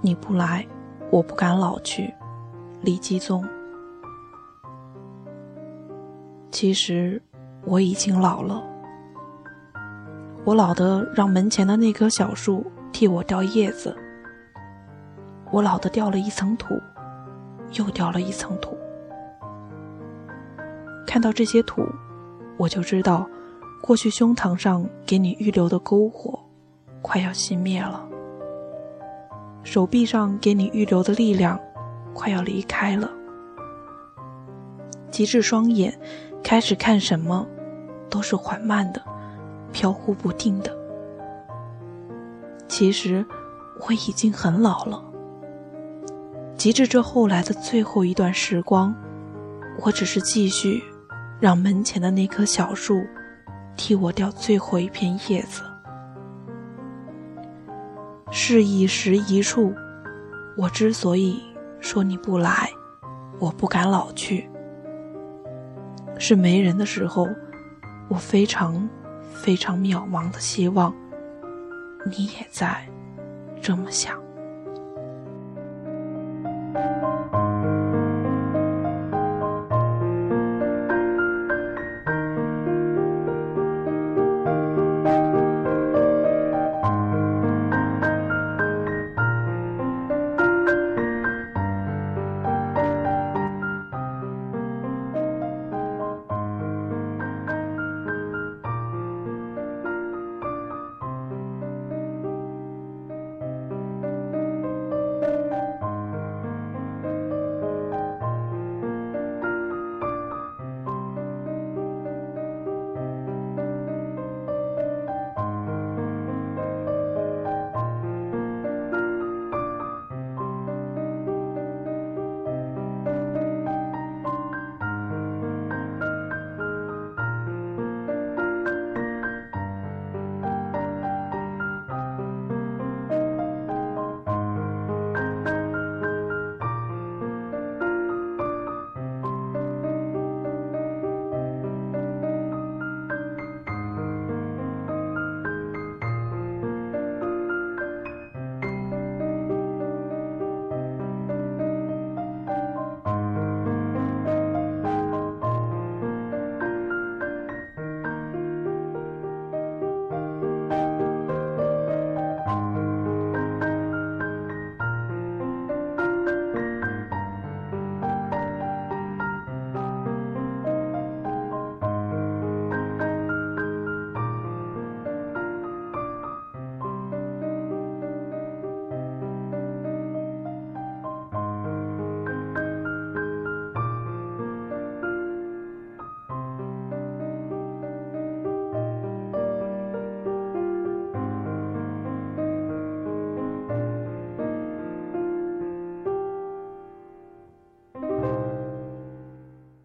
你不来，我不敢老去。李继宗。其实我已经老了，我老得让门前的那棵小树替我掉叶子，我老得掉了一层土，又掉了一层土。看到这些土，我就知道，过去胸膛上给你预留的篝火，快要熄灭了；手臂上给你预留的力量，快要离开了。极致双眼。开始看什么，都是缓慢的，飘忽不定的。其实我已经很老了。及至这后来的最后一段时光，我只是继续让门前的那棵小树替我掉最后一片叶子。是一时一处，我之所以说你不来，我不敢老去。是没人的时候，我非常非常渺茫的希望，你也在这么想。